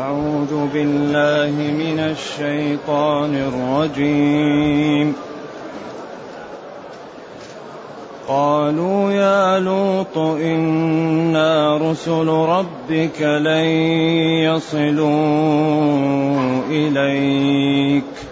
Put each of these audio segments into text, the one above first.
أعوذ بالله من الشيطان الرجيم. قالوا يا لوط إنا رسل ربك لن يصلوا إليك.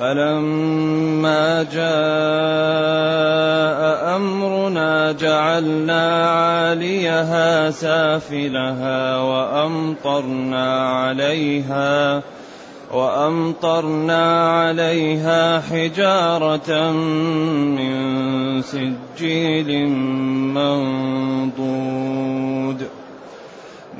فلما جاء امرنا جعلنا عاليها سافلها وامطرنا عليها وامطرنا عليها حجاره من سجيل منضود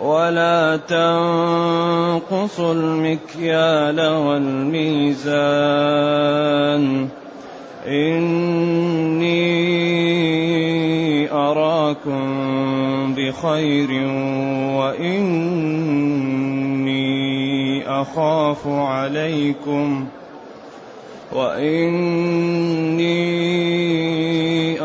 ولا تنقصوا المكيال والميزان. إني أراكم بخير وإني أخاف عليكم. وإني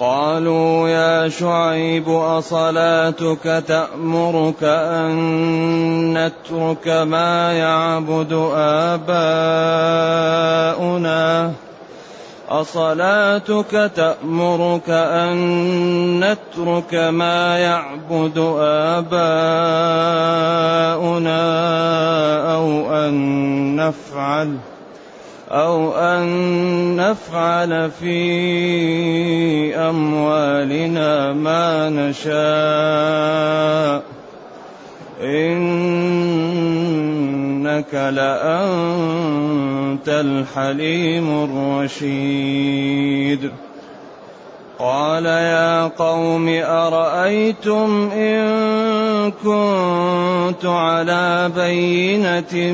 قالوا يا شعيب أصلاتك تأمرك أن نترك ما يعبد آباؤنا؟ أصلاتك تأمرك أن نترك ما يعبد آباؤنا أو أن نفعل ۖ أو أن نفعل في أموالنا ما نشاء. إنك لأنت الحليم الرشيد. قال يا قوم أرأيتم إن كنت على بينة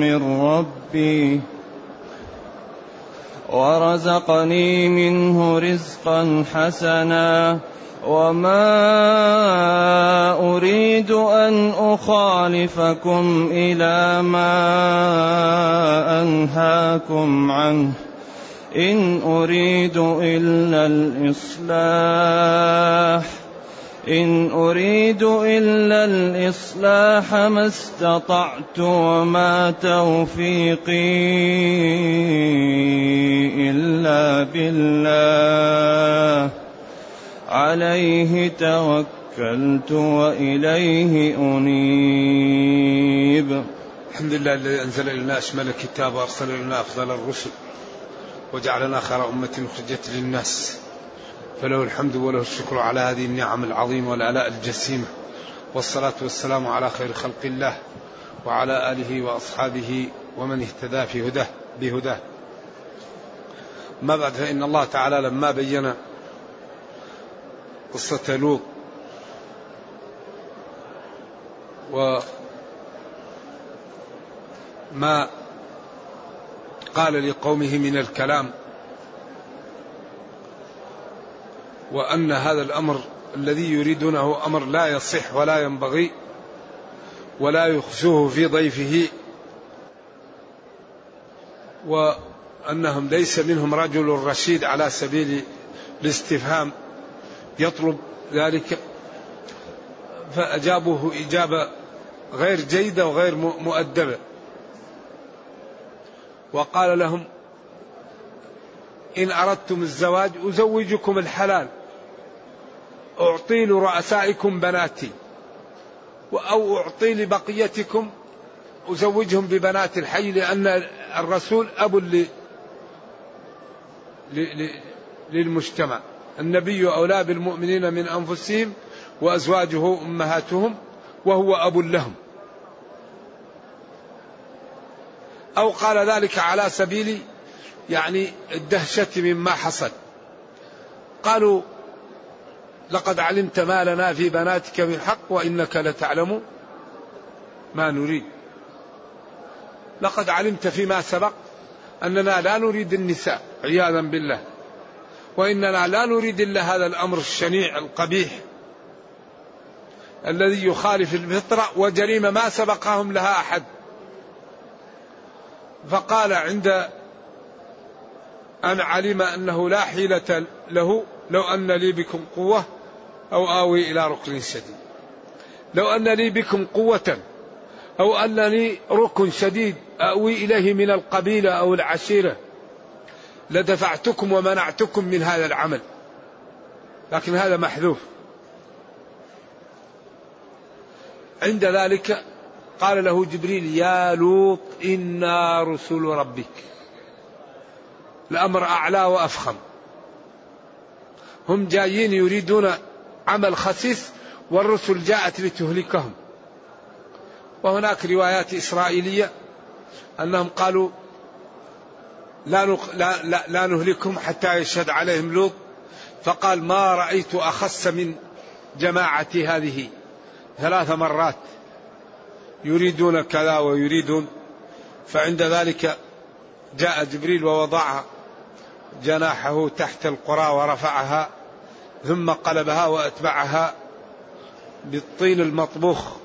من ربي ورزقني منه رزقا حسنا وما أريد أن أخالفكم إلى ما أنهاكم عنه إن أريد إلا الإصلاح. إن أريد إلا الإصلاح ما استطعت وما توفيقي إلا بالله. عليه توكلت وإليه أنيب. الحمد لله الذي أنزل إلينا أشمل الكتاب وأرسل إلينا أفضل الرسل. وجعلنا خير أمة أخرجت للناس. فله الحمد وله الشكر على هذه النعم العظيمة والآلاء الجسيمة. والصلاة والسلام على خير خلق الله وعلى آله وأصحابه ومن اهتدى في هداه بهداه. ما بعد فإن الله تعالى لما بين قصة لوط ما قال لقومه من الكلام وأن هذا الأمر الذي يريدونه أمر لا يصح ولا ينبغي ولا يخشوه في ضيفه وأنهم ليس منهم رجل رشيد على سبيل الاستفهام يطلب ذلك فأجابوه إجابة غير جيدة وغير مؤدبة. وقال لهم إن أردتم الزواج أزوجكم الحلال أعطي لرؤسائكم بناتي أو أعطي لبقيتكم أزوجهم ببنات الحي لأن الرسول أب ل... ل... للمجتمع. النبي أولى بالمؤمنين من أنفسهم وأزواجه أمهاتهم وهو أب لهم. أو قال ذلك على سبيل يعني الدهشة مما حصل. قالوا لقد علمت ما لنا في بناتك من حق وإنك لتعلم ما نريد. لقد علمت فيما سبق أننا لا نريد النساء عياذا بالله. وإننا لا نريد إلا هذا الأمر الشنيع القبيح الذي يخالف الفطرة وجريمة ما سبقهم لها أحد. فقال عند أن علم أنه لا حيلة له لو أن لي بكم قوة أو آوي إلى ركن شديد. لو أن لي بكم قوة أو أن لي ركن شديد أوي إليه من القبيلة أو العشيرة لدفعتكم ومنعتكم من هذا العمل. لكن هذا محذوف. عند ذلك قال له جبريل يا لوط إنا رسل ربك. الأمر أعلى وأفخم. هم جايين يريدون عمل خسيس والرسل جاءت لتهلكهم. وهناك روايات إسرائيلية أنهم قالوا لا. لا, لا, لا نهلكهم حتى يشهد عليهم لوط. فقال ما رأيت أخس من جماعتي هذه ثلاث مرات. يريدون كذا ويريدون فعند ذلك جاء جبريل ووضع جناحه تحت القرى ورفعها ثم قلبها وأتبعها بالطين المطبوخ.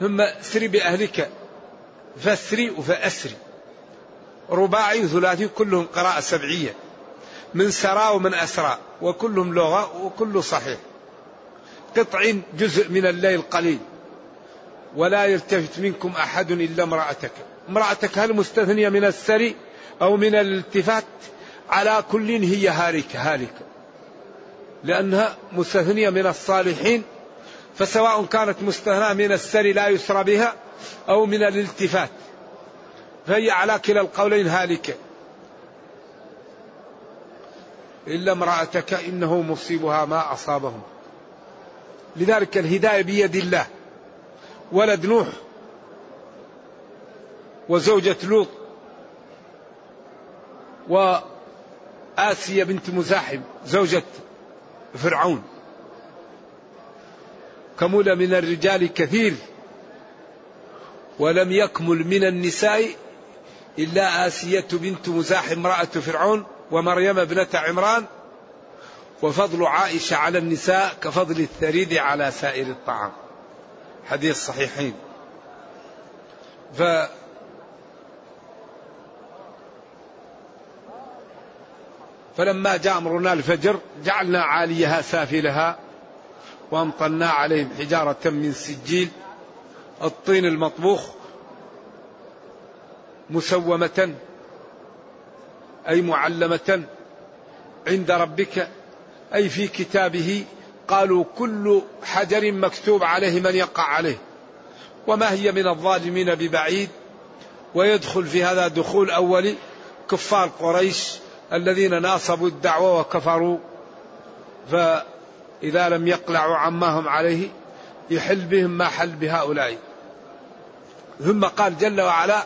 ثم اسري بأهلك فاسري وفأسري. رباعي وثلاثي كلهم قراءة سبعية. من سرى ومن أسرى وكلهم لغة وكله صحيح. قطع جزء من الليل قليل. ولا يلتفت منكم أحد إلا امرأتك. امرأتك هل مستثنية من السري أو من الالتفات؟ على كل هي هالكة هالكة لأنها مستثنية من الصالحين فسواء كانت مستثناة من السري لا يسرى بها أو من الالتفات. فهي على كلا القولين هالكة. إلا امرأتك إنه مصيبها ما أصابهم. لذلك الهداية بيد الله. ولد نوح وزوجة لوط وآسية بنت مزاحم زوجة فرعون. كمل من الرجال كثير ولم يكمل من النساء إلا آسية بنت مزاحم امرأة فرعون. ومريم ابنة عمران وفضل عائشة على النساء كفضل الثريد على سائر الطعام. حديث صحيحين. ف فلما جاء أمرنا الفجر جعلنا عاليها سافلها وأمطرنا عليهم حجارة من سجيل الطين المطبوخ مسومة أي معلمة عند ربك أي في كتابه قالوا كل حجر مكتوب عليه من يقع عليه. وما هي من الظالمين ببعيد؟ ويدخل في هذا دخول اولي كفار قريش الذين ناصبوا الدعوة وكفروا. فإذا لم يقلعوا عما هم عليه يحل بهم ما حل بهؤلاء. ثم قال جل وعلا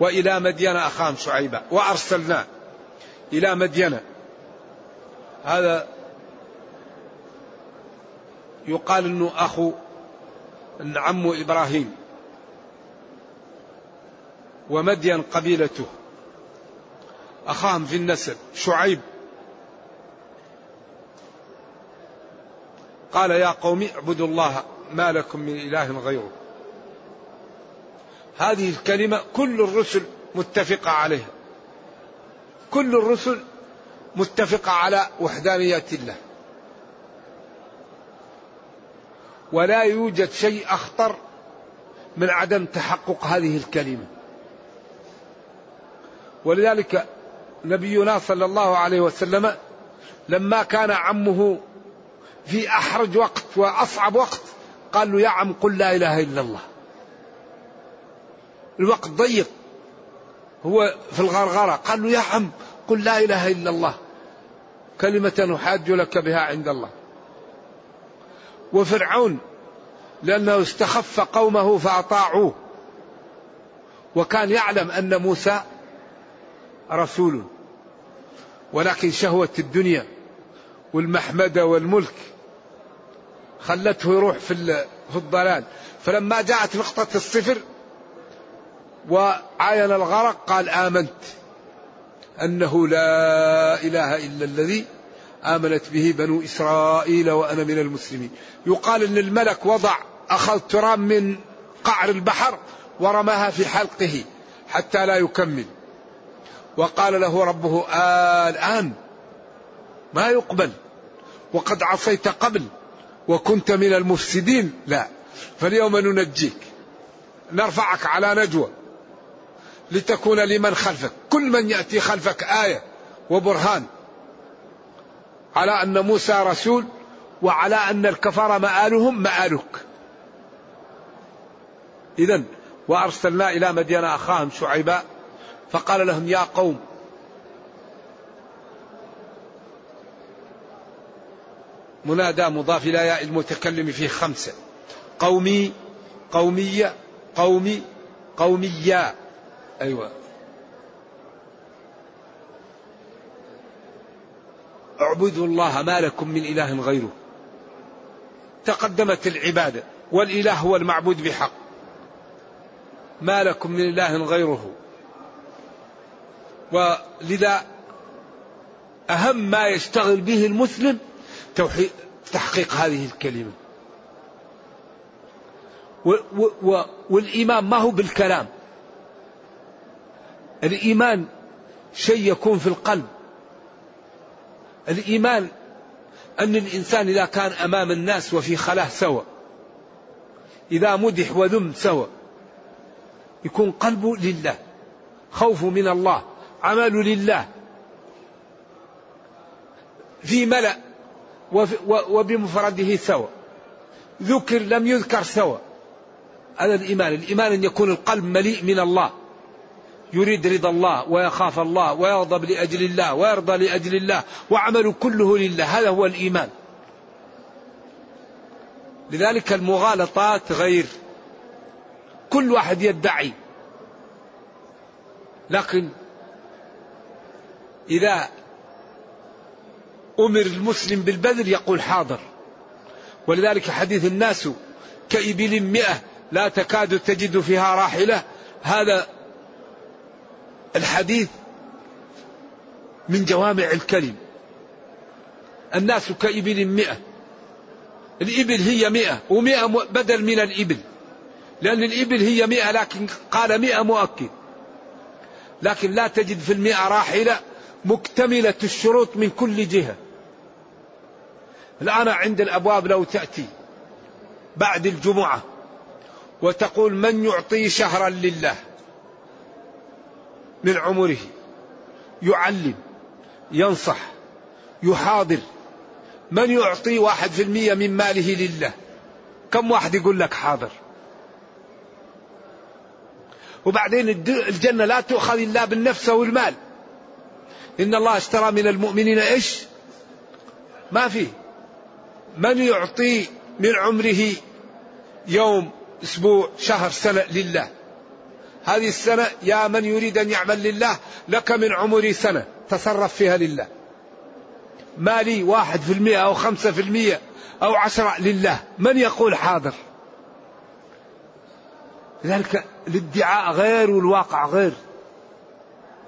وإلى مدين أخاهم شعيبا. وأرسلنا إلى مدين هذا يقال إنه أخو ان عمه إبراهيم. ومدين قبيلته. أخاهم في النسب شعيب. قال يا قوم اعبدوا الله ما لكم من إله غيره. هذه الكلمة كل الرسل متفقة عليها. كل الرسل متفقة على وحدانيه الله. ولا يوجد شيء أخطر من عدم تحقق هذه الكلمة. ولذلك نبينا صلى الله عليه وسلم لما كان عمه في أحرج وقت وأصعب وقت قال له يا عم قل لا إله إلا الله. الوقت ضيق. هو في الغرغرة قال له يا عم قل لا إله إلا الله. كلمة نحاج لك بها عند الله. وفرعون لأنه استخف قومه فأطاعوه. وكان يعلم أن موسى رسول. ولكن شهوة الدنيا والمحمدة والملك خلته يروح في الضلال. فلما جاءت نقطة الصفر وعاين الغرق قال آمنت أنه لا إله إلا الذي آمنت به بنو إسرائيل وأنا من المسلمين. يقال أن الملك وضع أخذ تراب من قعر البحر ورماها في حلقه حتى لا يكمل. وقال له ربه آه الآن ما يقبل وقد عصيت قبل وكنت من المفسدين. لا فاليوم ننجيك نرفعك على نجوى. لتكون لمن خلفك. كل من يأتي خلفك آية وبرهان على أن موسى رسول وعلى أن الكفار مآلهم مآلك. إذا وأرسلنا إلى مدين أخاهم شعيبا فقال لهم يا قوم منادى مضاف إلى ياء المتكلم فيه خمسة. قومي قومية قومي قوميا. أيوة. اعبدوا الله ما لكم من إله غيره. تقدمت العبادة والإله هو المعبود بحق. ما لكم من إله غيره. ولذا أهم ما يشتغل به المسلم توحيد تحقيق هذه الكلمة. والإيمان ما هو بالكلام. الإيمان شيء يكون في القلب. الإيمان أن الإنسان إذا كان أمام الناس وفي خلاة سوى إذا مدح وذم سوى يكون قلبه لله خوفه من الله عمله لله. في ملأ وبمفرده سوى ذكر لم يذكر سوى هذا الإيمان. الإيمان أن يكون القلب مليء من الله. يريد رضا الله ويخاف الله ويغضب لأجل الله ويرضى لأجل الله وعمله كله لله. هذا هو الإيمان. لذلك المغالطات غير. كل واحد يدعي. لكن إذا أمر المسلم بالبذل يقول حاضر. ولذلك حديث الناس كإبل مئة لا تكاد تجد فيها راحلة. هذا الحديث من جوامع الكلم. الناس كإبل مئة. الإبل هي مئة ومئة بدل من الإبل. لأن الإبل هي مئة لكن قال مئة مؤكد. لكن لا تجد في المئة راحلة مكتملة الشروط من كل جهة. الآن عند الأبواب لو تأتي بعد الجمعة وتقول من يعطي شهرا لله. من عمره يعلم ينصح يحاضر. من يعطي واحد في المية من ماله لله؟ كم واحد يقول لك حاضر؟ وبعدين الجنة لا تؤخذ إلا بالنفس والمال إن الله اشترى من المؤمنين إيش؟ ما فيه. من يعطي من عمره يوم أسبوع شهر سنة لله. هذه السنة يا من يريد أن يعمل لله لك من عمري سنة تصرف فيها لله. مالي واحد في المئة أو خمسة في المئة أو عشرة لله. من يقول حاضر؟ لذلك الادعاء غير والواقع غير.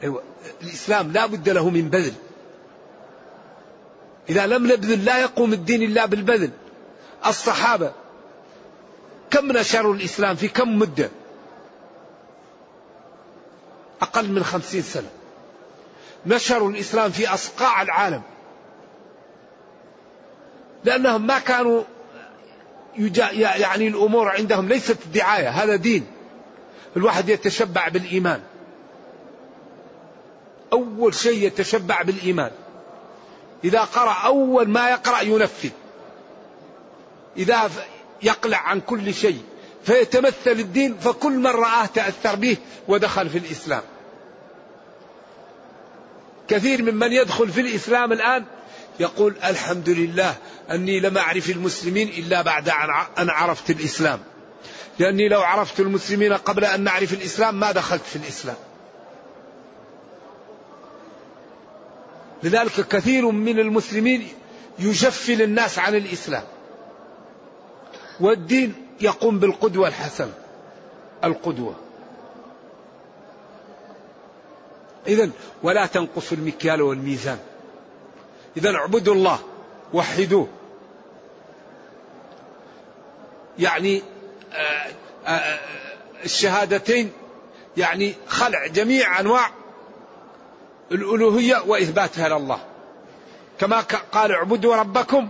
أيوة. الإسلام لا بد له من بذل. إذا لم نبذل لا يقوم الدين إلا بالبذل. الصحابة كم نشروا الإسلام في كم مدة؟ أقل من خمسين سنة. نشروا الإسلام في أصقاع العالم. لأنهم ما كانوا يعني الأمور عندهم ليست دعاية هذا دين. الواحد يتشبع بالإيمان. أول شيء يتشبع بالإيمان. إذا قرأ أول ما يقرأ ينفذ إذا يقلع عن كل شيء. فيتمثل الدين فكل من رآه تأثر به ودخل في الإسلام. كثير ممن يدخل في الإسلام الآن يقول الحمد لله أني لم أعرف المسلمين إلا بعد أن عرفت الإسلام. لأني لو عرفت المسلمين قبل أن نعرف الإسلام ما دخلت في الإسلام. لذلك كثير من المسلمين يجفل الناس عن الإسلام. والدين يقوم بالقدوة الحسنة. القدوة. إذا ولا تنقصوا المكيال والميزان. إذا اعبدوا الله وحدوه. يعني آه، آه، آه، الشهادتين يعني خلع جميع أنواع الألوهية وإثباتها لله كما قال اعبدوا ربكم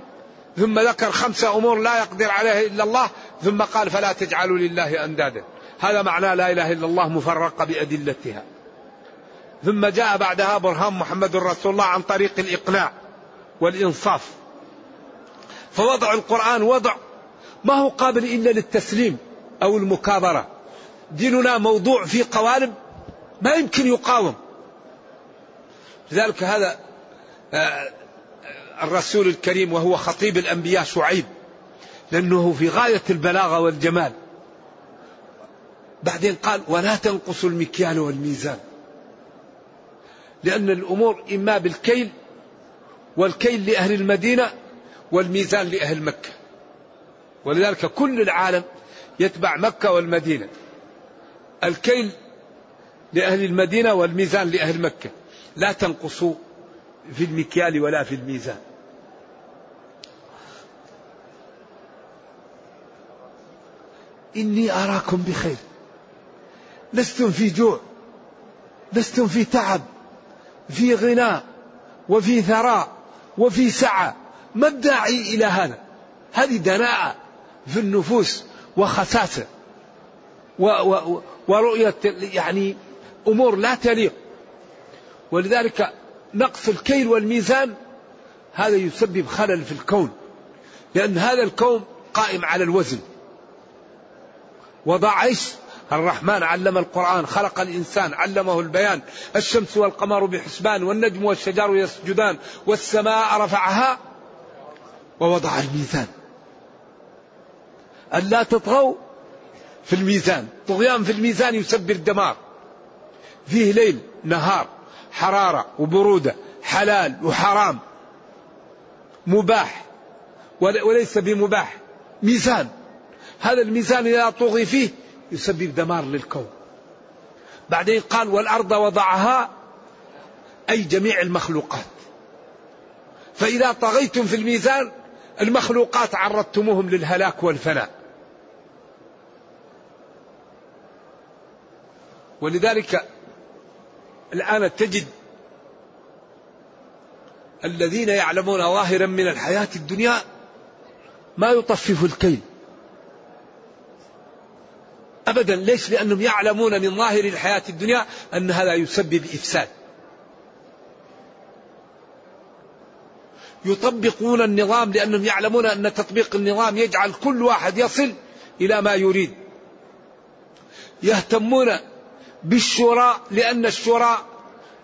ثم ذكر خمسة أمور لا يقدر عليها إلا الله ثم قال فلا تجعلوا لله أندادا. هذا معنى لا إله إلا الله مفرقة بأدلتها. ثم جاء بعدها برهان محمد رسول الله عن طريق الإقناع والإنصاف. فوضع القرآن وضع ما هو قابل إلا للتسليم أو المكابرة. ديننا موضوع في قوالب ما يمكن يقاوم. لذلك هذا آه، الرسول الكريم وهو خطيب الأنبياء شعيب لأنه في غاية البلاغة والجمال. بعدين قال ولا تنقصوا المكيال والميزان. لأن الأمور إما بالكيل والكيل لأهل المدينة والميزان لأهل مكة. ولذلك كل العالم يتبع مكة والمدينة. الكيل لأهل المدينة والميزان لأهل مكة. لا تنقصوا في المكيال ولا في الميزان. إني أراكم بخير. لستم في جوع. لستم في تعب. في غنى وفي ثراء وفي سعة ما الداعي إلى هذا هذه دناءة في النفوس وخساسة و و ورؤية يعني أمور لا تليق ولذلك نقص الكيل والميزان هذا يسبب خلل في الكون لأن هذا الكون قائم على الوزن وضع؟ الرحمن علم القرآن خلق الإنسان علمه البيان الشمس والقمر بحسبان والنجم والشجر يسجدان والسماء رفعها ووضع الميزان. ألا تطغوا في الميزان. طغيان في الميزان يسبب الدمار. فيه ليل نهار حرارة وبرودة حلال وحرام مباح وليس بمباح ميزان. هذا الميزان إذا طغي فيه يسبب دمار للكون. بعدين قال والأرض وضعها أي جميع المخلوقات. فإذا طغيتم في الميزان المخلوقات عرضتموهم للهلاك والفناء. ولذلك الآن تجد الذين يعلمون ظاهرا من الحياة الدنيا ما يطفف الكيل. أبدا. ليش؟ لأنهم يعلمون من ظاهر الحياة الدنيا أن هذا يسبب إفساد. يطبقون النظام لأنهم يعلمون أن تطبيق النظام يجعل كل واحد يصل إلى ما يريد. يهتمون بالشورى لأن الشورى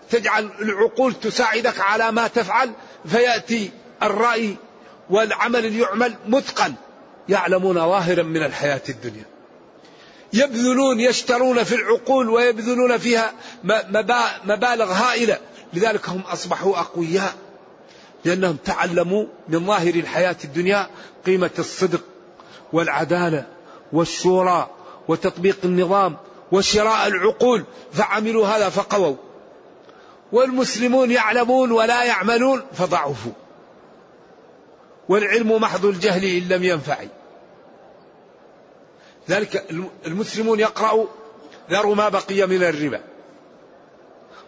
تجعل العقول تساعدك على ما تفعل فيأتي الرأي والعمل يعمل متقن. يعلمون ظاهرا من الحياة الدنيا. يبذلون يشترون في العقول ويبذلون فيها مبالغ هائلة. لذلك هم أصبحوا أقوياء لأنهم تعلموا من ظاهر الحياة الدنيا قيمة الصدق والعدالة والشورى وتطبيق النظام وشراء العقول فعملوا هذا فقووا. والمسلمون يعلمون ولا يعملون فضعفوا. والعلم محض الجهل إن لم ينفع ذلك المسلمون يقرأوا ذروا ما بقي من الربا.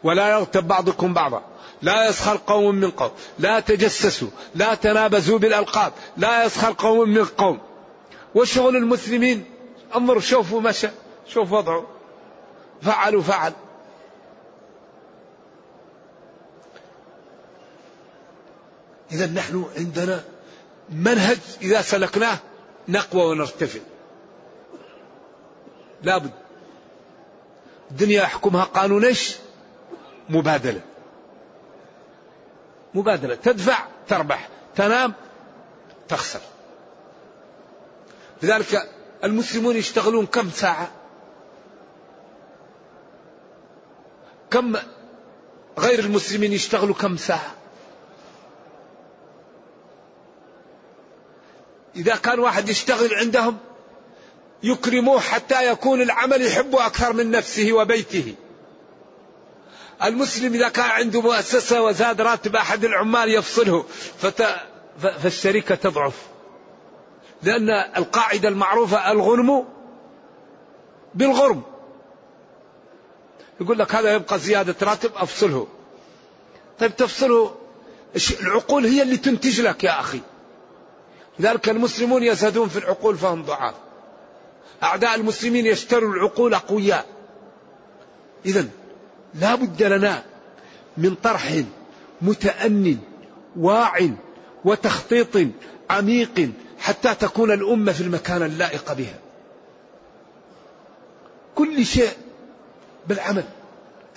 ولا يغتب بعضكم بعضا. لا يسخر قوم من قوم. لا تجسسوا. لا تنابزوا بالألقاب. لا يسخر قوم من قوم. وشغل المسلمين. انظر شوفوا مشى شوف وضعه. فعلوا فعل. إذا نحن عندنا منهج إذا سلكناه نقوى ونرتفع. لابد الدنيا يحكمها قانون إيش؟ مبادلة. مبادلة. تدفع تربح. تنام تخسر. لذلك المسلمون يشتغلون كم ساعة؟ كم غير المسلمين يشتغلوا كم ساعة؟ إذا كان واحد يشتغل عندهم يكرموه حتى يكون العمل يحبه أكثر من نفسه وبيته. المسلم إذا كان عنده مؤسسة وزاد راتب أحد العمال يفصله فت... فالشركة تضعف. لأن القاعدة المعروفة الغنم بالغرم. يقول لك هذا يبقى زيادة راتب أفصله. طيب تفصله العقول هي اللي تنتج لك يا أخي. لذلك المسلمون يزهدون في العقول فهم ضعاف. أعداء المسلمين يشتروا العقول أقوياء. إذا لا بد لنا من طرح متأن واع وتخطيط عميق حتى تكون الأمة في المكان اللائق بها. كل شيء بالعمل.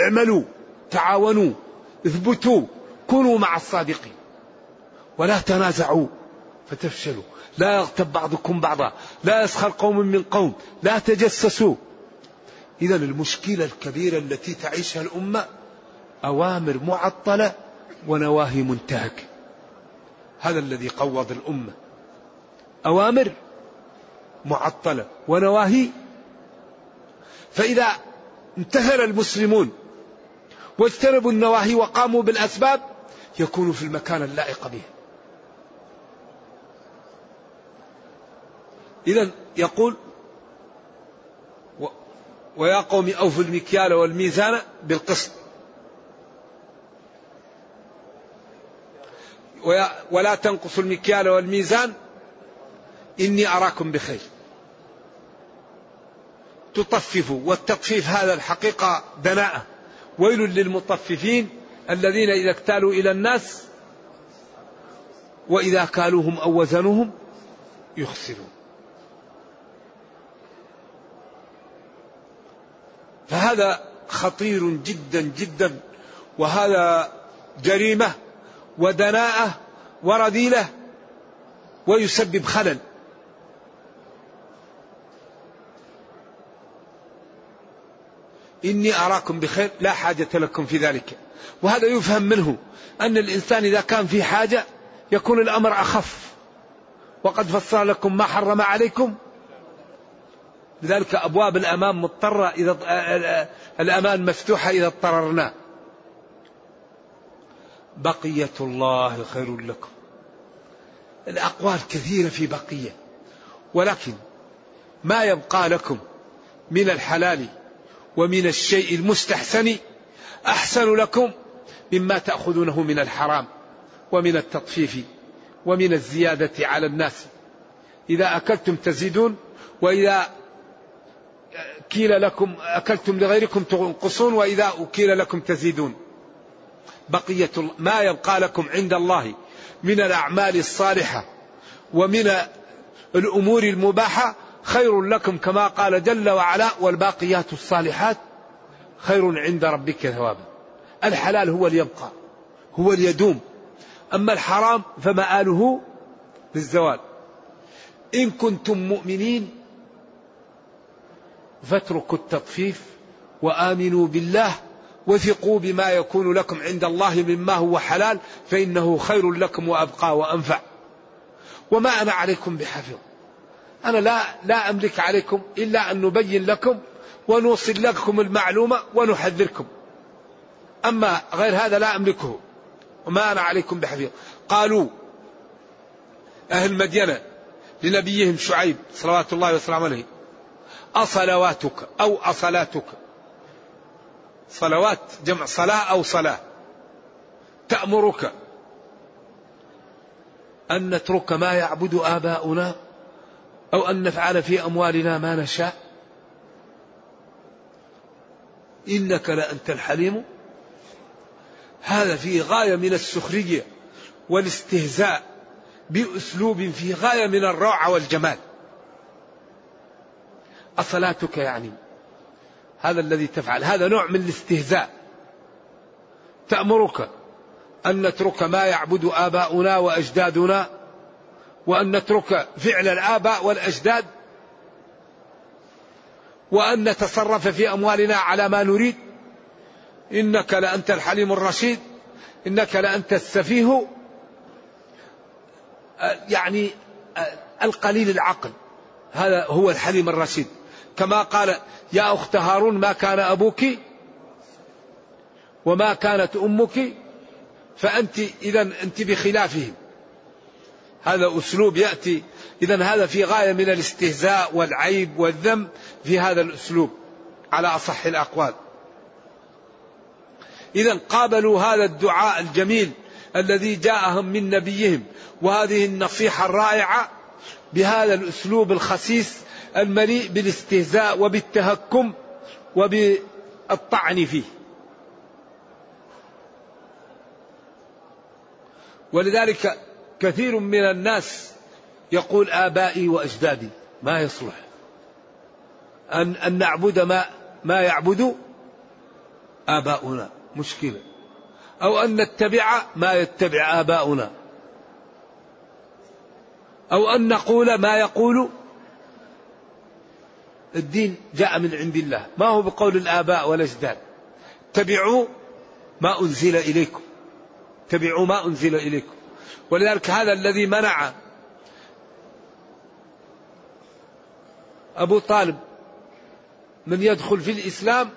اعملوا تعاونوا اثبتوا كونوا مع الصادقين. ولا تنازعوا فتفشلوا. لا يغتب بعضكم بعضا لا يسخر قوم من قوم لا تجسسوا. إذا المشكلة الكبيرة التي تعيشها الأمة أوامر معطلة ونواهي منتهكة. هذا الذي قوض الأمة. أوامر معطلة ونواهي. فإذا انتهر المسلمون واجتنبوا النواهي وقاموا بالأسباب يكونوا في المكان اللائق به. إذا يقول ويا قوم أوفوا المكيال والميزان بالقسط. ولا تنقصوا المكيال والميزان. إني أراكم بخير. تطففوا والتطفيف هذا الحقيقة دناءة. ويل للمطففين الذين إذا اكتالوا إلى الناس وإذا كالوهم أو وزنوهم يخسرون. فهذا خطير جدا جدا وهذا جريمة ودناءة ورذيلة ويسبب خلل. إني أراكم بخير لا حاجة لكم في ذلك. وهذا يفهم منه أن الإنسان إذا كان في حاجة يكون الأمر أخف. وقد فصل لكم ما حرم عليكم لذلك أبواب الأمان مضطرة إذا الأمان مفتوحة إذا اضطررنا. بقية الله خير لكم. الأقوال كثيرة في بقية. ولكن ما يبقى لكم من الحلال ومن الشيء المستحسن أحسن لكم مما تأخذونه من الحرام ومن التطفيف ومن الزيادة على الناس. إذا أكلتم تزيدون وإذا كيل لكم أكلتم لغيركم تنقصون وإذا أكيل لكم تزيدون. بقية ما يبقى لكم عند الله من الأعمال الصالحة ومن الأمور المباحة خير لكم كما قال جل وعلا والباقيات الصالحات خير عند ربك ثوابا. الحلال هو اللي يبقى هو اللي يدوم أما الحرام فمآله للزوال. إن كنتم مؤمنين فاتركوا التطفيف وآمنوا بالله وثقوا بما يكون لكم عند الله مما هو حلال فإنه خير لكم وأبقى وأنفع. وما أنا عليكم بحفظ أنا لا لا أملك عليكم إلا أن نبين لكم ونوصل لكم المعلومة ونحذركم. أما غير هذا لا أملكه. وما أنا عليكم بحفيظ قالوا أهل مدينة لنبيهم شعيب صلوات الله وسلامه عليه أصلواتك أو أصلاتك. صلوات جمع صلاة أو صلاة. تأمرك أن نترك ما يعبد آباؤنا أو أن نفعل في أموالنا ما نشاء. إنك لأنت الحليم. هذا في غاية من السخرية والاستهزاء بأسلوب في غاية من الروعة والجمال. أصلاتك يعني؟ هذا الذي تفعل. هذا نوع من الاستهزاء. تأمرك أن نترك ما يعبد آباؤنا وأجدادنا وأن نترك فعل الآباء والأجداد وأن نتصرف في أموالنا على ما نريد. إنك لأنت الحليم الرشيد. إنك لأنت السفيه. يعني القليل العقل. هذا هو الحليم الرشيد. كما قال يا أخت هارون ما كان أبوك وما كانت أمك فأنت إذا أنت بخلافهم. هذا أسلوب يأتي. إذا هذا في غاية من الاستهزاء والعيب والذم في هذا الأسلوب على أصح الأقوال. إذا قابلوا هذا الدعاء الجميل الذي جاءهم من نبيهم وهذه النصيحة الرائعة بهذا الأسلوب الخسيس المليء بالاستهزاء وبالتهكم وبالطعن فيه. ولذلك كثير من الناس يقول آبائي وأجدادي ما يصلح أن, أن نعبد ما, ما يعبد آباؤنا. مشكلة. أو أن نتبع ما يتبع آباؤنا. أو أن نقول ما يقول الدين جاء من عند الله. ما هو بقول الآباء والأجداد اتبعوا ما أنزل إليكم. اتبعوا ما أنزل إليكم. ولذلك هذا الذي منع أبو طالب من يدخل في الإسلام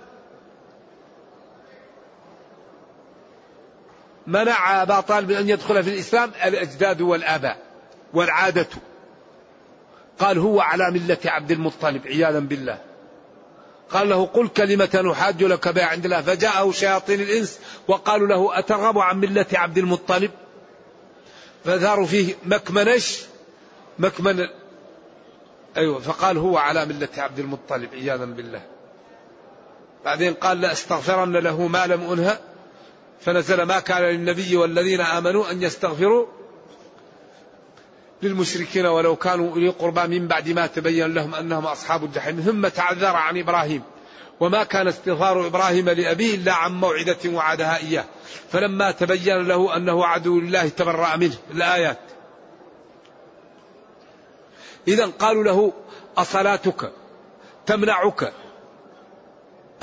منع أبا طالب أن يدخل في الإسلام الأجداد والآباء والعادة. قال هو على ملة عبد المطلب عياذا بالله. قال له قل كلمة نحاج لك بها عند الله. فجاءه شياطين الإنس وقالوا له أترغب عن ملة عبد المطلب؟ فثاروا فيه مكمنش مكمن أيوة فقال هو على ملة عبد المطلب عياذا بالله. بعدين قال لأستغفرن له ما لم أنهى فنزل ما كان للنبي والذين آمنوا أن يستغفروا للمشركين ولو كانوا أولي قربى من بعد ما تبين لهم أنهم أصحاب الجحيم. ثم تعذر عن إبراهيم. وما كان استغفار إبراهيم لأبيه إلا عن موعدة وعدها إياه. فلما تبين له أنه عدو لله تبرأ منه. الآيات. إذا قالوا له أصلاتك تمنعك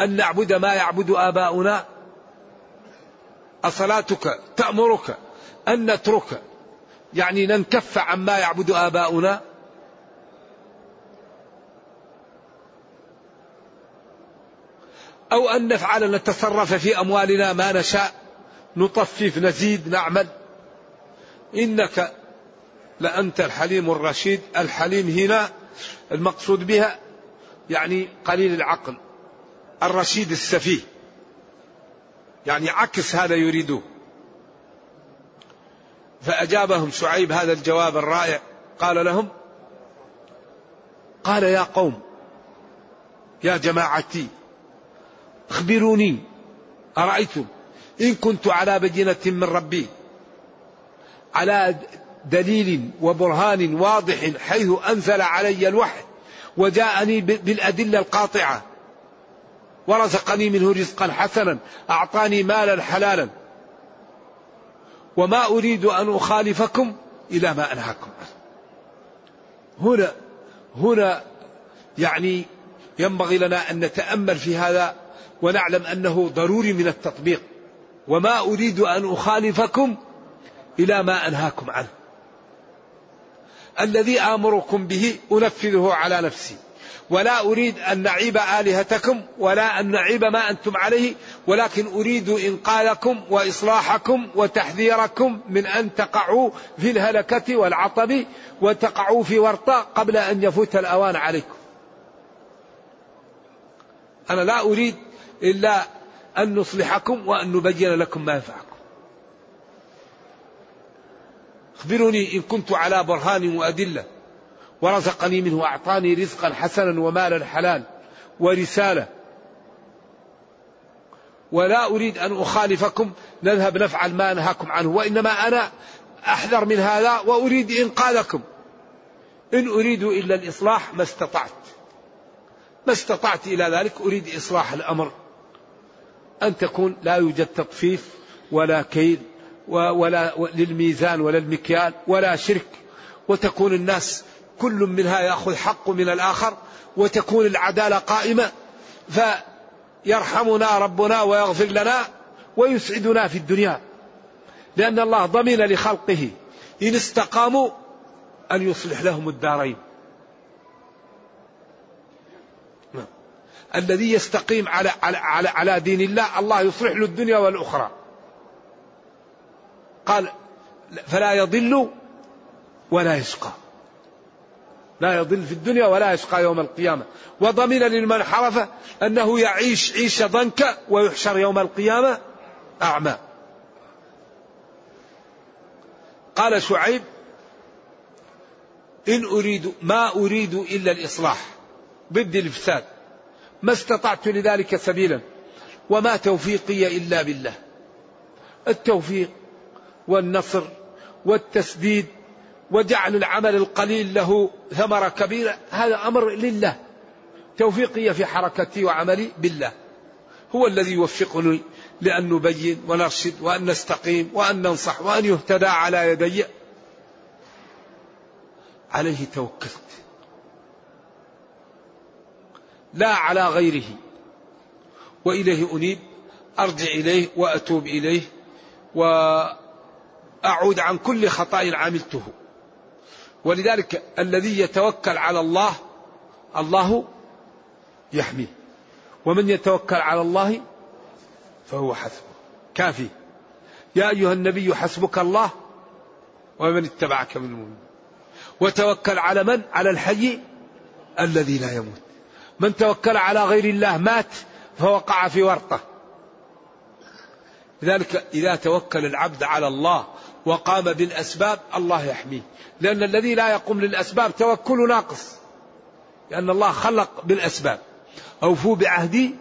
أن نعبد ما يعبد آباؤنا؟ أصلاتك تأمرك أن نترك يعني ننكف عما يعبد آباؤنا؟ أو أن نفعل نتصرف في أموالنا ما نشاء نطفف نزيد نعمل. إنك لأنت الحليم الرشيد الحليم هنا المقصود بها يعني قليل العقل الرشيد السفيه. يعني عكس هذا يريده فأجابهم شعيب هذا الجواب الرائع. قال لهم قال يا قوم يا جماعتي اخبروني أرأيتم إن كنت على بينة من ربي على دليل وبرهان واضح حيث أنزل علي الوحي وجاءني بالأدلة القاطعة ورزقني منه رزقا حسنا أعطاني مالا حلالا. وما أريد أن أخالفكم إلى ما أنهاكم. عنه هنا هنا يعني ينبغي لنا أن نتأمل في هذا ونعلم أنه ضروري من التطبيق. وما أريد أن أخالفكم إلى ما أنهاكم عنه. الذي آمركم به أنفذه على نفسي. ولا أريد أن نعيب آلهتكم ولا أن نعيب ما أنتم عليه ولكن أريد إنقاذكم وإصلاحكم وتحذيركم من أن تقعوا في الهلكة والعطب وتقعوا في ورطة قبل أن يفوت الأوان عليكم. أنا لا أريد إلا أن نصلحكم وأن نبين لكم ما ينفعكم. أخبروني إن كنت على برهان وأدلة. ورزقني منه وأعطاني رزقا حسنا ومالا حلال ورسالة. ولا أريد أن أخالفكم نذهب نفعل ما أنهاكم عنه وإنما أنا أحذر من هذا وأريد إنقاذكم. إن أريد إلا الإصلاح ما استطعت. ما استطعت إلى ذلك أريد إصلاح الأمر. أن تكون لا يوجد تطفيف ولا كيد ولا للميزان ولا المكيال ولا شرك وتكون الناس كل منها يأخذ حقه من الآخر وتكون العدالة قائمة فيرحمنا ربنا ويغفر لنا ويسعدنا في الدنيا. لأن الله ضمن لخلقه إن استقاموا أن يصلح لهم الدارين. الذي يستقيم على على على, على دين الله الله يصلح له الدنيا والأخرى. قال فلا يضل ولا يشقى. لا يضل في الدنيا ولا يشقى يوم القيامة. وضمن لمن حرف أنه يعيش عيشة ضنك ويحشر يوم القيامة أعمى. قال شعيب إن أريد ما أريد إلا الإصلاح. ضد الإفساد. ما استطعت لذلك سبيلا. وما توفيقي إلا بالله. التوفيق والنصر والتسديد وجعل العمل القليل له ثمرة كبيرة هذا أمر لله. توفيقي في حركتي وعملي بالله. هو الذي يوفقني لأن نبين ونرشد وأن نستقيم وأن ننصح وأن يهتدى على يدي. عليه توكلت. لا على غيره. وإليه أنيب. أرجع إليه وأتوب إليه. وأعود عن كل خطأ عملته. ولذلك الذي يتوكل على الله الله يحميه. ومن يتوكل على الله فهو حسبه. كافي. يا أيها النبي حسبك الله ومن اتبعك من المؤمنين. وتوكل على من؟ على الحي الذي لا يموت. من توكل على غير الله مات فوقع في ورطة. لذلك إذا توكل العبد على الله وقام بالأسباب الله يحميه. لأن الذي لا يقوم للأسباب توكل ناقص. لأن الله خلق بالأسباب. أوفوا بعهدي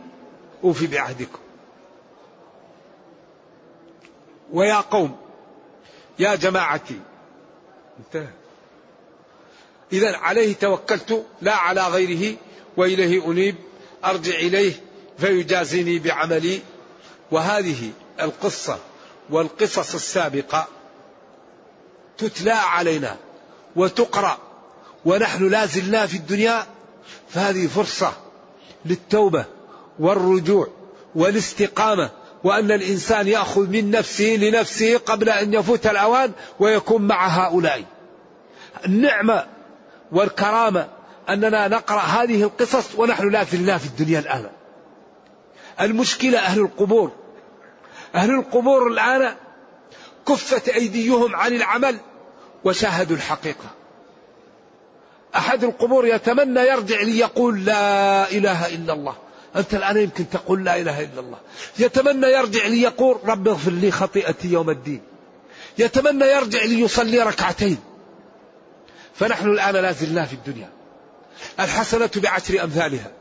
أوفي بعهدكم. ويا قوم يا جماعتي. انتهى. إذا عليه توكلت لا على غيره وإليه أنيب أرجع إليه فيجازيني بعملي. وهذه القصة والقصص السابقة تتلى علينا وتقرأ ونحن لا زلنا في الدنيا فهذه فرصة للتوبة والرجوع والاستقامة وأن الإنسان يأخذ من نفسه لنفسه قبل أن يفوت الأوان ويكون مع هؤلاء. النعمة والكرامة أننا نقرأ هذه القصص ونحن لا زلنا في الدنيا الآن. المشكلة أهل القبور. أهل القبور الآن كفت أيديهم عن العمل وشاهدوا الحقيقة. أحد القبور يتمنى يرجع ليقول لا إله إلا الله. أنت الآن يمكن تقول لا إله إلا الله. يتمنى يرجع ليقول رب اغفر لي خطيئتي يوم الدين. يتمنى يرجع ليصلي ركعتين. فنحن الآن لا زلنا في الدنيا. الحسنة بعشر أمثالها.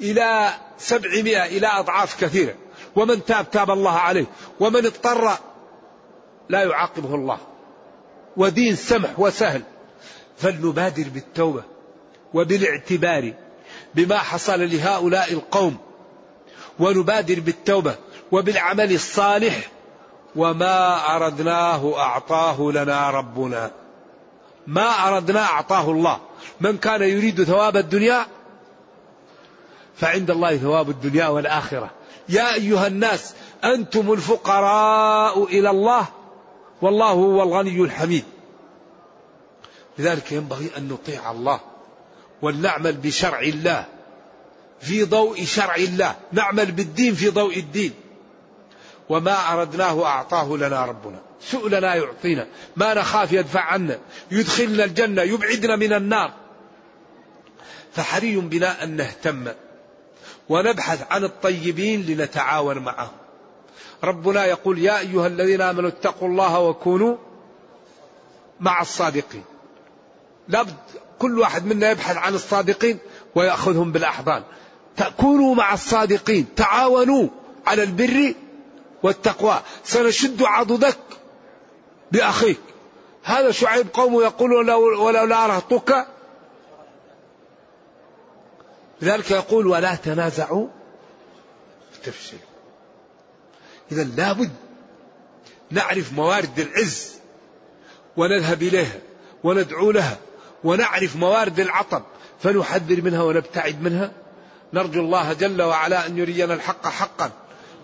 إلى سبعمائة إلى أضعاف كثيرة. ومن تاب تاب الله عليه. ومن اضطر لا يعاقبه الله. ودين سمح وسهل. فلنبادر بالتوبة وبالاعتبار بما حصل لهؤلاء القوم. ونبادر بالتوبة وبالعمل الصالح. وما أردناه أعطاه لنا ربنا. ما أردنا أعطاه الله. من كان يريد ثواب الدنيا؟ فعند الله ثواب الدنيا والآخرة. يا أيها الناس أنتم الفقراء إلى الله. والله هو الغني الحميد. لذلك ينبغي أن نطيع الله ولنعمل بشرع الله في ضوء شرع الله نعمل بالدين في ضوء الدين. وما أردناه أعطاه لنا ربنا. سؤلنا يعطينا. ما نخاف يدفع عنا. يدخلنا الجنة يبعدنا من النار. فحري بنا أن نهتم ونبحث عن الطيبين لنتعاون معهم. ربنا يقول يا أيها الذين آمنوا اتقوا الله وكونوا مع الصادقين. لابد كل واحد منا يبحث عن الصادقين ويأخذهم بالأحضان. تكونوا مع الصادقين. تعاونوا على البر والتقوى. سنشد عضدك بأخيك. هذا شعيب قومه يقول ولو, ولو لا رهطك لذلك يقول ولا تنازعوا. تفشلوا. إذا لابد نعرف موارد العز ونذهب إليها وندعو لها ونعرف موارد العطب فنحذر منها ونبتعد منها. نرجو الله جل وعلا أن يرينا الحق حقا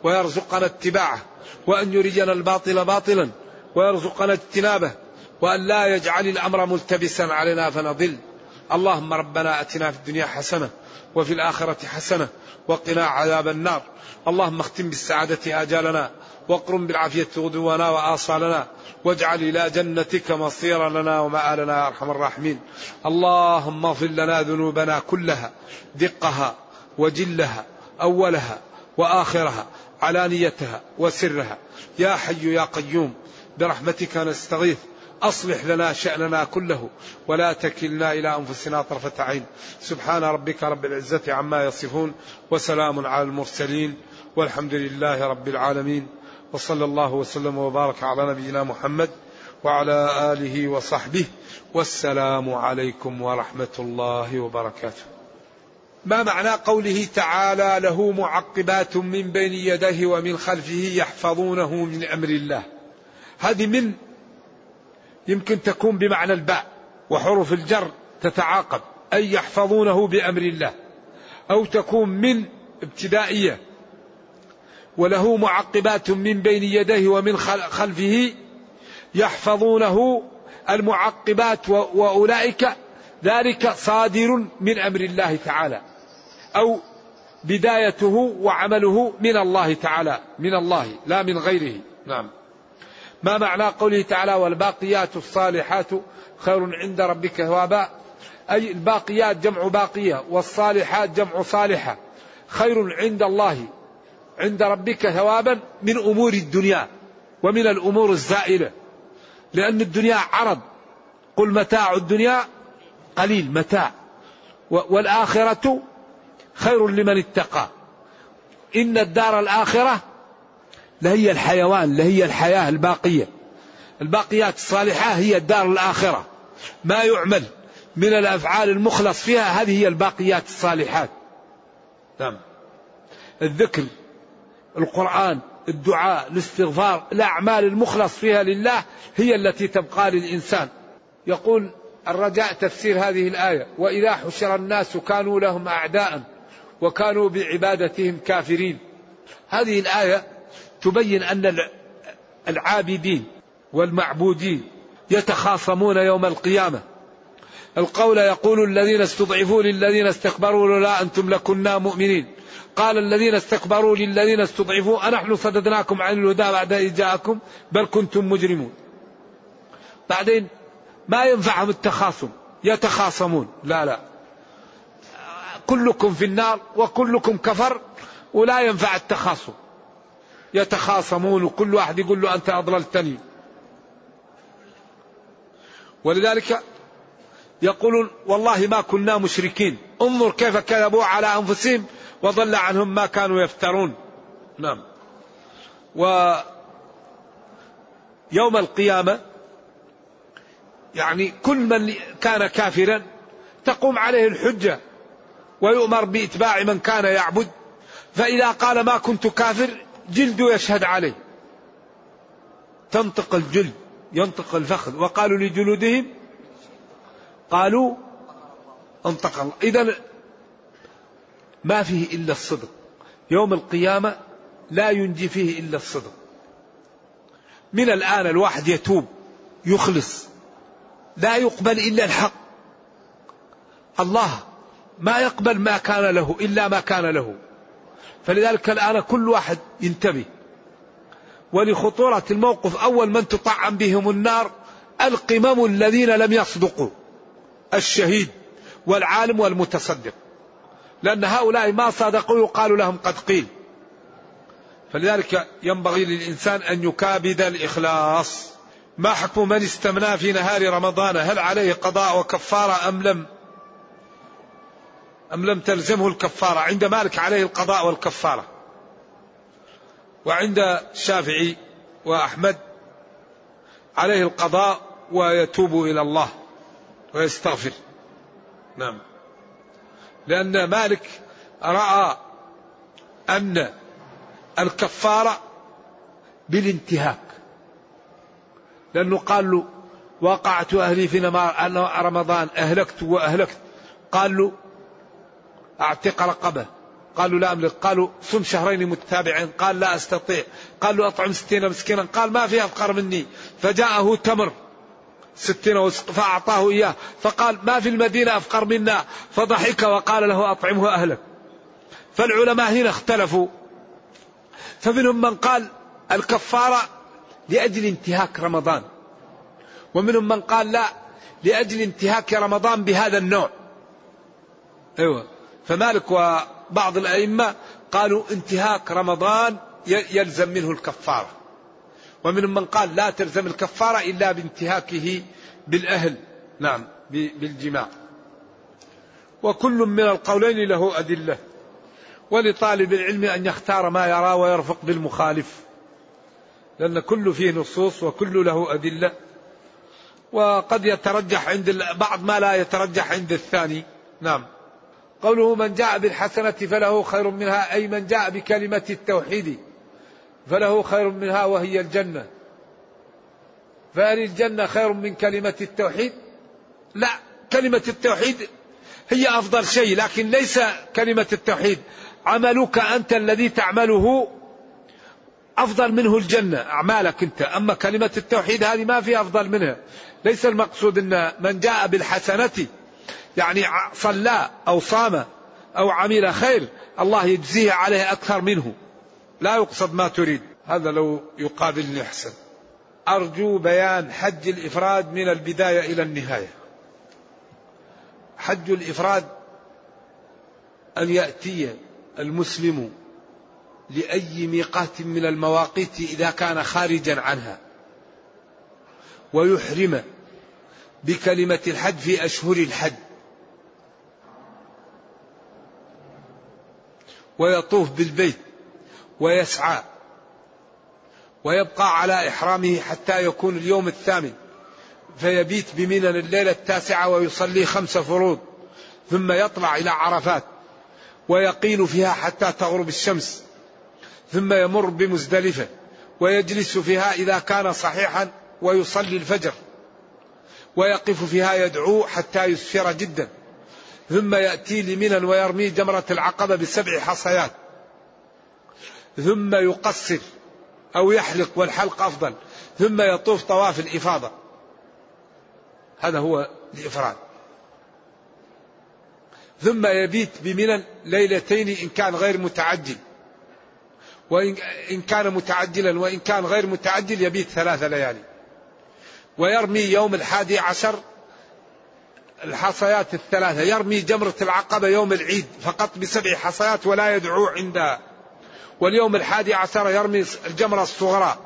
ويرزقنا اتباعه وأن يرينا الباطل باطلا ويرزقنا اجتنابه وأن لا يجعل الأمر ملتبسا علينا فنضل. اللهم ربنا أتنا في الدنيا حسنة وفي الآخرة حسنة وقنا عذاب النار. اللهم اختم بالسعادة آجالنا واقرم بالعافية غدونا وآصالنا واجعل إلى جنتك مصير لنا ومآلنا يا أرحم الراحمين. اللهم اغفر لنا ذنوبنا كلها دقها وجلها أولها وآخرها علانيتها وسرها. يا حي يا قيوم برحمتك نستغيث أصلح لنا شأننا كله ولا تكلنا إلى أنفسنا طرفة عين. سبحان ربك رب العزة عما يصفون وسلام على المرسلين والحمد لله رب العالمين. وصلى الله وسلم وبارك على نبينا محمد وعلى آله وصحبه. والسلام عليكم ورحمة الله وبركاته. ما معنى قوله تعالى له معقبات من بين يديه ومن خلفه يحفظونه من أمر الله. هذه من يمكن تكون بمعنى الباء وحروف الجر تتعاقب أي يحفظونه بأمر الله. أو تكون من ابتدائية وله معقبات من بين يديه ومن خلفه يحفظونه المعقبات وأولئك ذلك صادر من أمر الله تعالى. أو بدايته وعمله من الله تعالى من الله لا من غيره نعم ما معنى قوله تعالى والباقيات الصالحات خير عند ربك ثوابا؟ أي الباقيات جمع باقية والصالحات جمع صالحة. خير عند الله. عند ربك ثوابا من أمور الدنيا ومن الأمور الزائلة. لأن الدنيا عرض. قل متاع الدنيا قليل متاع. والآخرة خير لمن اتقى. إن الدار الآخرة لهي الحيوان لهي الحياة الباقية. الباقيات الصالحة هي الدار الآخرة. ما يعمل من الأفعال المخلص فيها هذه هي الباقيات الصالحات. نعم. الذكر القرآن الدعاء الاستغفار الأعمال المخلص فيها لله هي التي تبقى للإنسان. يقول الرجاء تفسير هذه الآية وإذا حشر الناس كانوا لهم أعداء وكانوا بعبادتهم كافرين. هذه الآية تبين أن العابدين والمعبودين يتخاصمون يوم القيامة. القول يقول الذين استضعفوا للذين استكبروا لولا أنتم لكنا مؤمنين. قال الذين استكبروا للذين استضعفوا أنحن صددناكم عن الهدى بعد إذ جاءكم بل كنتم مجرمون. بعدين ما ينفعهم التخاصم؟ يتخاصمون. لا لا. كلكم في النار وكلكم كفر ولا ينفع التخاصم. يتخاصمون وكل واحد يقول له أنت أضللتني. ولذلك يقولون والله ما كنا مشركين. انظر كيف كذبوا على أنفسهم وضل عنهم ما كانوا يفترون. نعم. و يوم القيامة يعني كل من كان كافرا تقوم عليه الحجة ويؤمر بإتباع من كان يعبد. فإذا قال ما كنت كافر جلد يشهد عليه. تنطق الجلد ينطق الفخذ. وقالوا لجلودهم قالوا انطق الله. إذا ما فيه إلا الصدق. يوم القيامة لا ينجي فيه إلا الصدق. من الآن الواحد يتوب يخلص. لا يقبل إلا الحق. الله ما يقبل ما كان له إلا ما كان له. فلذلك الآن كل واحد ينتبه. ولخطورة الموقف أول من تطعم بهم النار القمم الذين لم يصدقوا الشهيد والعالم والمتصدق. لأن هؤلاء ما صادقوا يقال لهم قد قيل. فلذلك ينبغي للإنسان أن يكابد الإخلاص. ما حكم من استمنى في نهار رمضان؟ هل عليه قضاء وكفارة أم لم؟ أم لم تلزمه الكفارة؟ عند مالك عليه القضاء والكفارة. وعند الشافعي وأحمد عليه القضاء ويتوب إلى الله ويستغفر. نعم. لأن مالك رأى أن الكفارة بالانتهاك. لأنه قال له وقعت أهلي في رمضان أهلكت وأهلكت. قال له أعتق رقبة. قالوا لا أملك. قالوا صم شهرين متتابعين. قال لا أستطيع. قالوا أطعم ستين مسكينا. قال ما في أفقر مني. فجاءه تمر. ستين فأعطاه إياه. فقال ما في المدينة أفقر منا. فضحك وقال له أطعمه أهلك. فالعلماء هنا اختلفوا. فمنهم من قال الكفارة لأجل انتهاك رمضان. ومنهم من قال لا لأجل انتهاك رمضان بهذا النوع. أيوة. فمالك وبعض الأئمة قالوا انتهاك رمضان يلزم منه الكفارة. ومنهم من قال لا تلزم الكفارة إلا بانتهاكه بالأهل نعم بالجماع. وكل من القولين له أدلة. ولطالب العلم أن يختار ما يرى ويرفق بالمخالف. لأن كل فيه نصوص وكل له أدلة. وقد يترجح عند بعض ما لا يترجح عند الثاني. نعم. قوله من جاء بالحسنة فله خير منها أي من جاء بكلمة التوحيد فله خير منها وهي الجنة فهل الجنة خير من كلمة التوحيد؟ لا كلمة التوحيد هي أفضل شيء لكن ليس كلمة التوحيد. عملك أنت الذي تعمله أفضل منه الجنة أعمالك أنت. أما كلمة التوحيد هذه ما في أفضل منها. ليس المقصود أن من جاء بالحسنة يعني صلى أو صام أو عمل خير الله يجزيه عليه أكثر منه. لا يقصد ما تريد. هذا لو يقابلني أحسن. أرجو بيان حج الإفراد من البداية إلى النهاية. حج الإفراد أن يأتي المسلم لأي ميقات من المواقيت إذا كان خارجا عنها. ويحرم بكلمة الحج في أشهر الحج ويطوف بالبيت ويسعى ويبقى على إحرامه حتى يكون اليوم الثامن. فيبيت بمنى الليلة التاسعة ويصلي خمس فروض ثم يطلع إلى عرفات ويقيل فيها حتى تغرب الشمس ثم يمر بمزدلفة ويجلس فيها إذا كان صحيحا ويصلي الفجر. ويقف فيها يدعو حتى يسفر جدا. ثم يأتي لمنى ويرمي جمرة العقبة بسبع حصيات. ثم يقصر أو يحلق والحلق أفضل. ثم يطوف طواف الإفاضة. هذا هو الإفراد. ثم يبيت بمنى ليلتين إن كان غير متعجل. وإن كان متعجلا وإن كان غير متعجل يبيت ثلاث ليالي. ويرمي يوم الحادي عشر الحصيات الثلاثة يرمي جمرة العقبة يوم العيد فقط بسبع حصيات ولا يدعو عندها واليوم الحادي عشر يرمي الجمرة الصغرى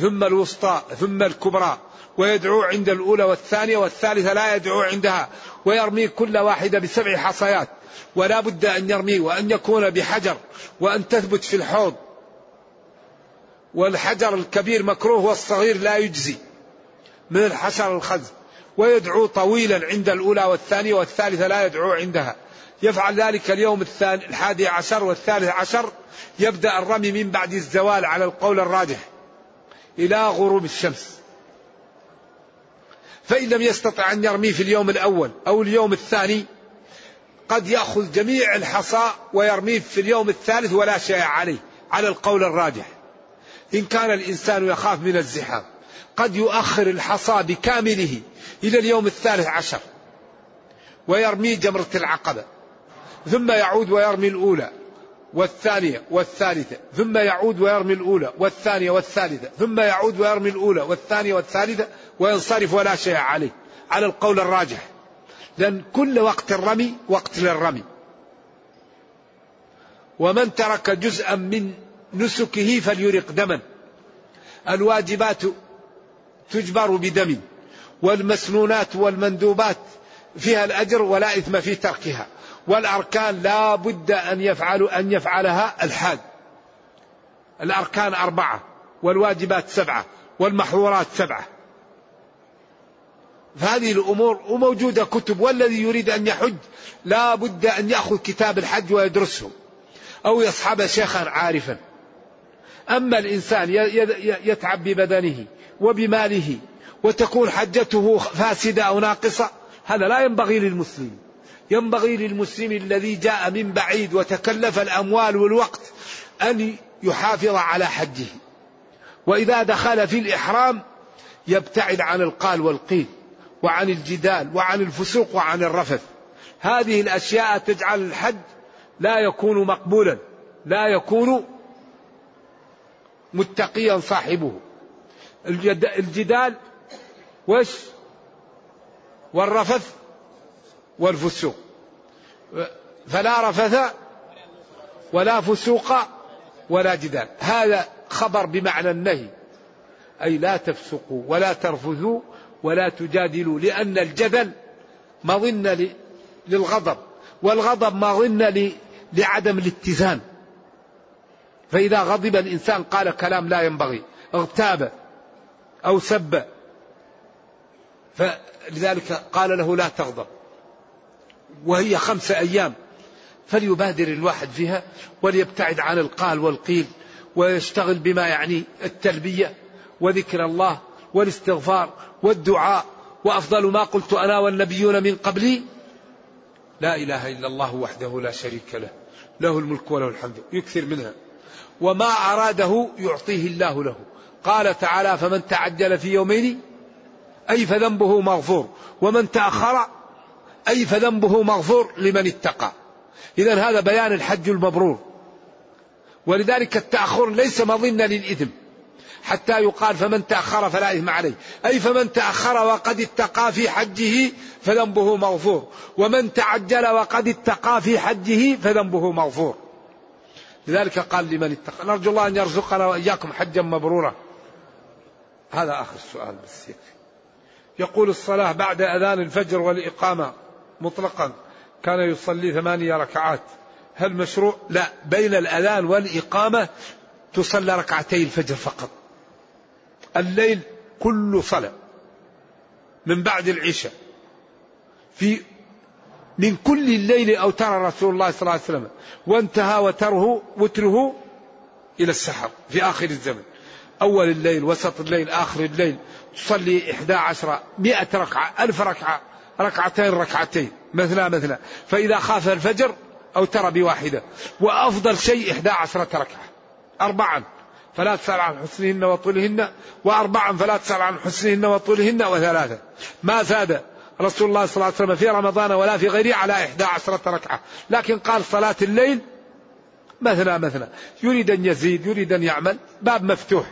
ثم الوسطى ثم الكبرى ويدعو عند الأولى والثانية والثالثة لا يدعو عندها ويرمي كل واحدة بسبع حصيات ولا بد أن يرمي وأن يكون بحجر وأن تثبت في الحوض. والحجر الكبير مكروه والصغير لا يجزي. من الحشر الخز ويدعو طويلا عند الأولى والثانية والثالثة لا يدعو عندها. يفعل ذلك اليوم الثاني الحادي عشر والثالث عشر. يبدأ الرمي من بعد الزوال على القول الراجح إلى غروب الشمس. فإن لم يستطع أن يرمي في اليوم الأول أو اليوم الثاني قد يأخذ جميع الحصى ويرميه في اليوم الثالث ولا شيء عليه على القول الراجح. إن كان الإنسان يخاف من الزحام. قد يؤخر الحصى بكامله إلى اليوم الثالث عشر ويرمي جمرة العقبة ثم يعود ويرمي الأولى والثانية والثالثة ثم يعود ويرمي الأولى والثانية والثالثة ثم يعود ويرمي الأولى والثانية والثالثة وينصرف ولا شيء عليه على القول الراجح. لأن كل وقت الرمي وقت للرمي. ومن ترك جزءا من نسكه فليرق دما. الواجبات تجبر بدم والمسنونات والمندوبات فيها الأجر ولا إثم في تركها والأركان لا بد أن يفعل أن يفعلها الحاج الأركان أربعة والواجبات سبعة والمحظورات سبعة. فهذه الأمور وموجودة كتب والذي يريد أن يحج لا بد أن يأخذ كتاب الحج ويدرسه أو يصحب شيخا عارفا. أما الإنسان يتعب ببدنه وبماله وتكون حجته فاسدة أو ناقصة. هذا لا ينبغي للمسلم. ينبغي للمسلم الذي جاء من بعيد وتكلف الأموال والوقت أن يحافظ على حجه. وإذا دخل في الإحرام يبتعد عن القال والقيل وعن الجدال وعن الفسوق وعن الرفث. هذه الأشياء تجعل الحج لا يكون مقبولا لا يكون متقيا صاحبه. الجدال وش؟ والرفث والفسوق. فلا رفث ولا فسوق ولا جدال. هذا خبر بمعنى النهي. أي لا تفسقوا ولا ترفثوا ولا تجادلوا لأن الجدل مظنة للغضب والغضب مظنة لعدم الاتزان. فإذا غضب الإنسان قال كلام لا ينبغي اغتاب. أو سب. فلذلك قال له لا تغضب. وهي خمسة أيام. فليبادر الواحد فيها وليبتعد عن القال والقيل ويشتغل بما يعني التلبية وذكر الله والاستغفار والدعاء. وأفضل ما قلت أنا والنبيون من قبلي لا إله إلا الله وحده لا شريك له. له الملك وله الحمد. يكثر منها. وما أراده يعطيه الله له. قال تعالى فمن تعجل في يومين أي فذنبه مغفور. ومن تأخر أي فذنبه مغفور لمن اتقى. إذا هذا بيان الحج المبرور. ولذلك التأخر ليس مظنة للإثم. حتى يقال فمن تأخر فلا إثم عليه. أي فمن تأخر وقد اتقى في حجه فذنبه مغفور. ومن تعجل وقد اتقى في حجه فذنبه مغفور. لذلك قال لمن اتقى. نرجو الله أن يرزقنا وإياكم حجا مبرورا. هذا آخر السؤال بس يقول الصلاة بعد أذان الفجر والإقامة مطلقا. كان يصلي ثمانية ركعات. هل مشروع؟ لا. بين الأذان والإقامة تصلى ركعتي الفجر فقط. الليل كل صلاة. من بعد العشاء. في من كل الليل أوتر رسول الله صلى الله عليه وسلم. وانتهى وتره وتره إلى السحر في آخر الزمن. أول الليل وسط الليل آخر الليل تصلي إحدى عشر مئة ركعة ألف ركعة ركعتين ركعتين مثلا مثلا فإذا خاف الفجر أو ترى بواحدة. وأفضل شيء إحدى عشرة ركعة. أربعا فلا تسأل عن حسنهن وطولهن. وأربعا فلا تسأل عن حسنهن وطولهن. وثلاثة ما زاد رسول الله صلى الله عليه وسلم في رمضان ولا في غيره على إحدى عشرة ركعة. لكن قال صلاة الليل مثلا مثلا يريد أن يزيد يريد أن يعمل باب مفتوح.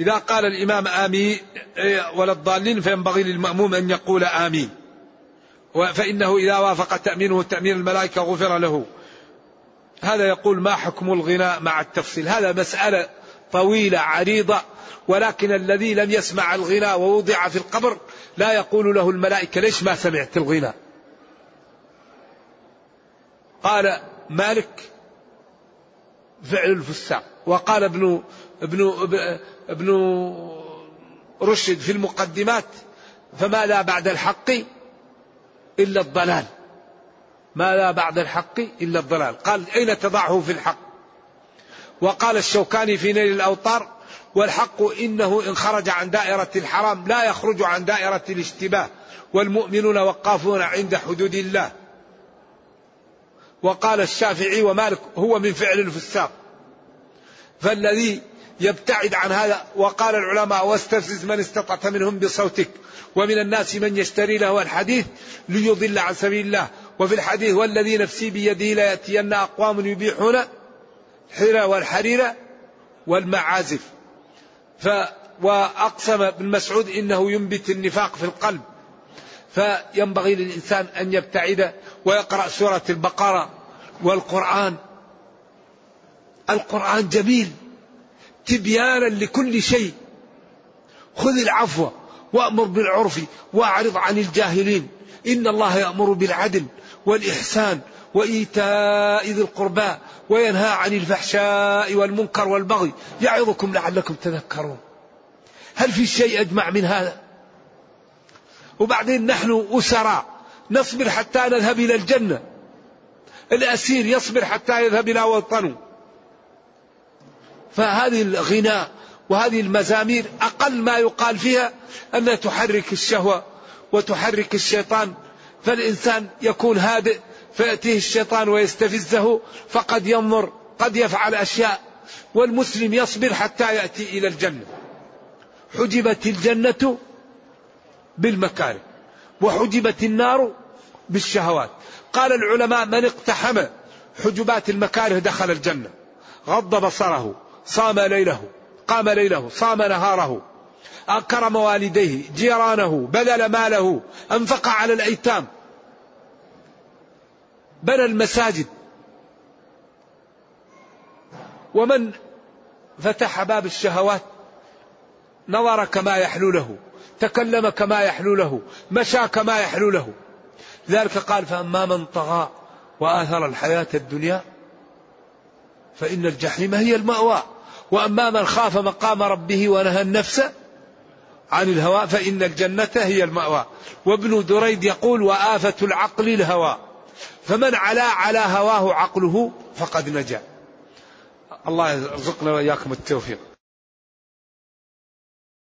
إذا قال الإمام آمين إيه، ولا الضالين فينبغي للمأموم أن يقول آمين. فإنه إذا وافق تأمينه تأمين الملائكة غفر له. هذا يقول ما حكم الغناء مع التفصيل. هذا مسألة طويلة عريضة. ولكن الذي لم يسمع الغناء ووضع في القبر لا يقول له الملائكة ليش ما سمعت الغناء؟ قال مالك فعل الفساق. وقال ابن ابن ابن رشد في المقدمات فما لا بعد الحق إلا الضلال. ما لا بعد الحق إلا الضلال. قال أين تضعه في الحق؟ وقال الشوكاني في نيل الأوطار والحق إنه إن خرج عن دائرة الحرام لا يخرج عن دائرة الاشتباه والمؤمنون وقافون عند حدود الله. وقال الشافعي ومالك هو من فعل الفساق. فالذي يبتعد عن هذا. وقال العلماء واستفزز من استطعت منهم بصوتك. ومن الناس من يشتري له الحديث ليضل عن سبيل الله. وفي الحديث والذي نفسي بيده ليأتين أقوام يبيحون حرى والحرير والمعازف. ف وأقسم ابن مسعود إنه ينبت النفاق في القلب. فينبغي للإنسان أن يبتعد ويقرأ سورة البقرة والقرآن. القرآن جميل. تبيانا لكل شيء. خذ العفو وأمر بالعرف وأعرض عن الجاهلين. إن الله يأمر بالعدل والإحسان وإيتاء ذي القربى وينهى عن الفحشاء والمنكر والبغي يعظكم لعلكم تذكرون. هل في شيء أجمع من هذا؟ وبعدين نحن أسراء. نصبر حتى نذهب إلى الجنة. الأسير يصبر حتى يذهب إلى وطنه. فهذه الغناء وهذه المزامير أقل ما يقال فيها أنها تحرك الشهوة وتحرك الشيطان. فالإنسان يكون هادئ فيأتيه الشيطان ويستفزه فقد ينظر قد يفعل أشياء والمسلم يصبر حتى يأتي إلى الجنة. حجبت الجنة بالمكاره وحجبت النار بالشهوات. قال العلماء من اقتحم حجبات المكاره دخل الجنة غض بصره. صام ليله قام ليله صام نهاره أكرم والديه جيرانه بذل ماله أنفق على الأيتام. بنى المساجد. ومن فتح باب الشهوات نظر كما يحلو له تكلم كما يحلو له مشى كما يحلو له. ذلك قال فأما من طغى وآثر الحياة الدنيا فإن الجحيم هي المأوى. وأما من خاف مقام ربه ونهى النفس عن الهوى فإن الجنة هي المأوى. وابن دريد يقول وآفة العقل الهوى. فمن علا على هواه عقله فقد نجا. الله يرزقنا وإياكم التوفيق.